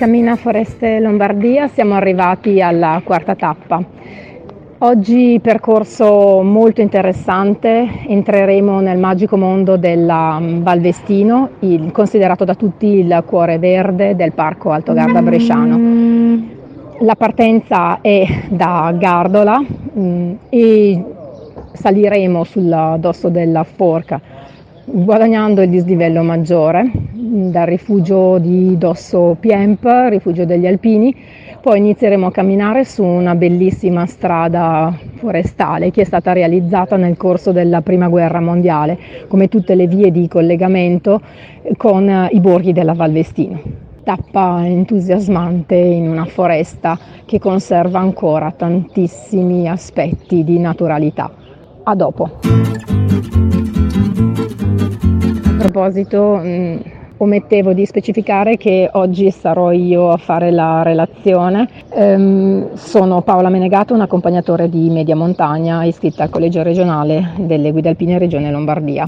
Cammina Foreste Lombardia, siamo arrivati alla quarta tappa. Oggi percorso molto interessante, entreremo nel magico mondo della Valvestino, il, considerato da tutti il cuore verde del Parco Alto Garda Bresciano. La partenza è da Gardola mh, e saliremo sul dosso della forca guadagnando il dislivello maggiore dal rifugio di Dosso Piemp, rifugio degli Alpini, poi inizieremo a camminare su una bellissima strada forestale che è stata realizzata nel corso della Prima Guerra Mondiale, come tutte le vie di collegamento con i borghi della Valvestino. Tappa entusiasmante in una foresta che conserva ancora tantissimi aspetti di naturalità. A dopo. A proposito, mh, omettevo di specificare che oggi sarò io a fare la relazione. Ehm, sono Paola Menegato, un accompagnatore di media montagna iscritta al Collegio regionale delle Guide Alpine Regione Lombardia.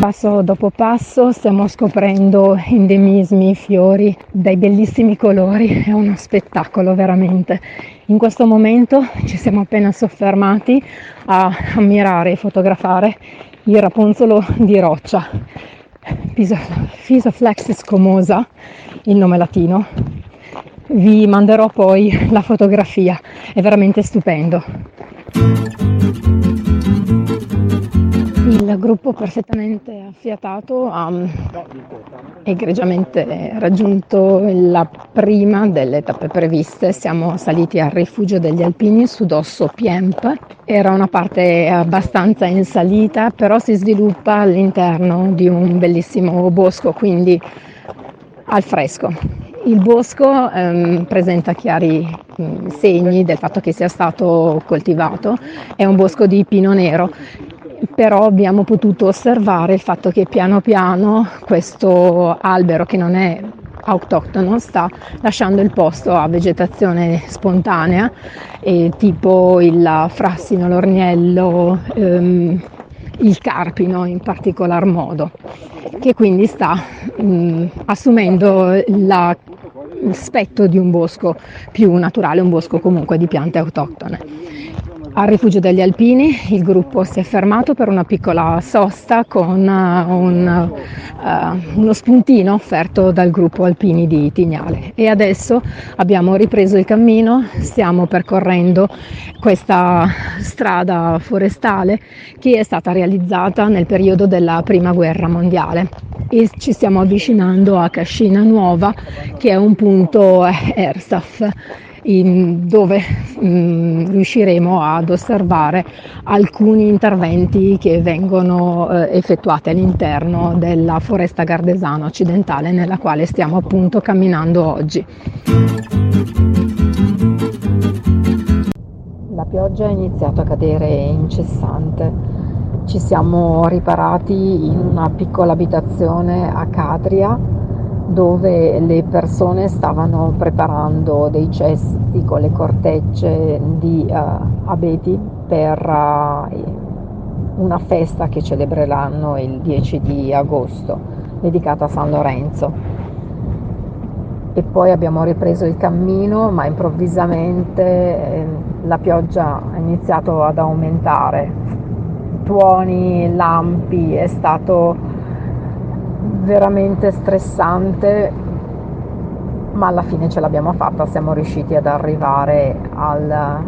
Passo dopo passo stiamo scoprendo endemismi, fiori dai bellissimi colori, è uno spettacolo veramente. In questo momento ci siamo appena soffermati a ammirare e fotografare il rapunzolo di roccia, Physophlaxis scomosa, il nome latino. Vi manderò poi la fotografia, è veramente stupendo. Il gruppo perfettamente affiatato ha egregiamente raggiunto la prima delle tappe previste. Siamo saliti al rifugio degli alpini su Dosso Piemp. Era una parte abbastanza in salita, però si sviluppa all'interno di un bellissimo bosco, quindi al fresco. Il bosco ehm, presenta chiari mh, segni del fatto che sia stato coltivato, è un bosco di pino nero però abbiamo potuto osservare il fatto che piano piano questo albero che non è autoctono sta lasciando il posto a vegetazione spontanea eh, tipo il frassino, l'orniello, ehm, il carpino in particolar modo, che quindi sta mh, assumendo la, l'aspetto di un bosco più naturale, un bosco comunque di piante autoctone. Al rifugio degli Alpini il gruppo si è fermato per una piccola sosta con uh, un, uh, uno spuntino offerto dal gruppo Alpini di Tignale. E adesso abbiamo ripreso il cammino, stiamo percorrendo questa strada forestale che è stata realizzata nel periodo della Prima Guerra Mondiale. E ci stiamo avvicinando a Cascina Nuova che è un punto ERSAF in, dove mh, mm, riusciremo ad osservare alcuni interventi che vengono eh, effettuati all'interno della foresta gardesana occidentale nella quale stiamo appunto camminando oggi. La pioggia è iniziata a cadere incessante. Ci siamo riparati in una piccola abitazione a Cadria dove le persone stavano preparando dei cesti con le cortecce di uh, abeti per uh, una festa che celebreranno il 10 di agosto, dedicata a San Lorenzo. E poi abbiamo ripreso il cammino, ma improvvisamente eh, la pioggia ha iniziato ad aumentare. Tuoni, lampi, è stato veramente stressante, ma alla fine ce l'abbiamo fatta, siamo riusciti ad arrivare alla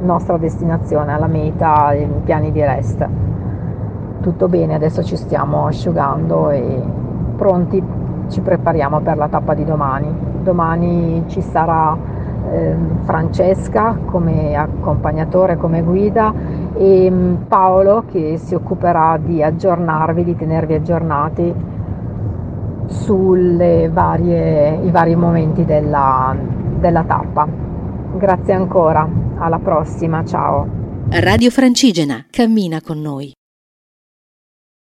nostra destinazione, alla meta, in piani di rest. Tutto bene, adesso ci stiamo asciugando e pronti, ci prepariamo per la tappa di domani. Domani ci sarà eh, Francesca come accompagnatore, come guida e mm, Paolo che si occuperà di aggiornarvi, di tenervi aggiornati sui vari momenti della, della tappa. Grazie ancora, alla prossima, ciao. Radio Francigena, cammina con noi.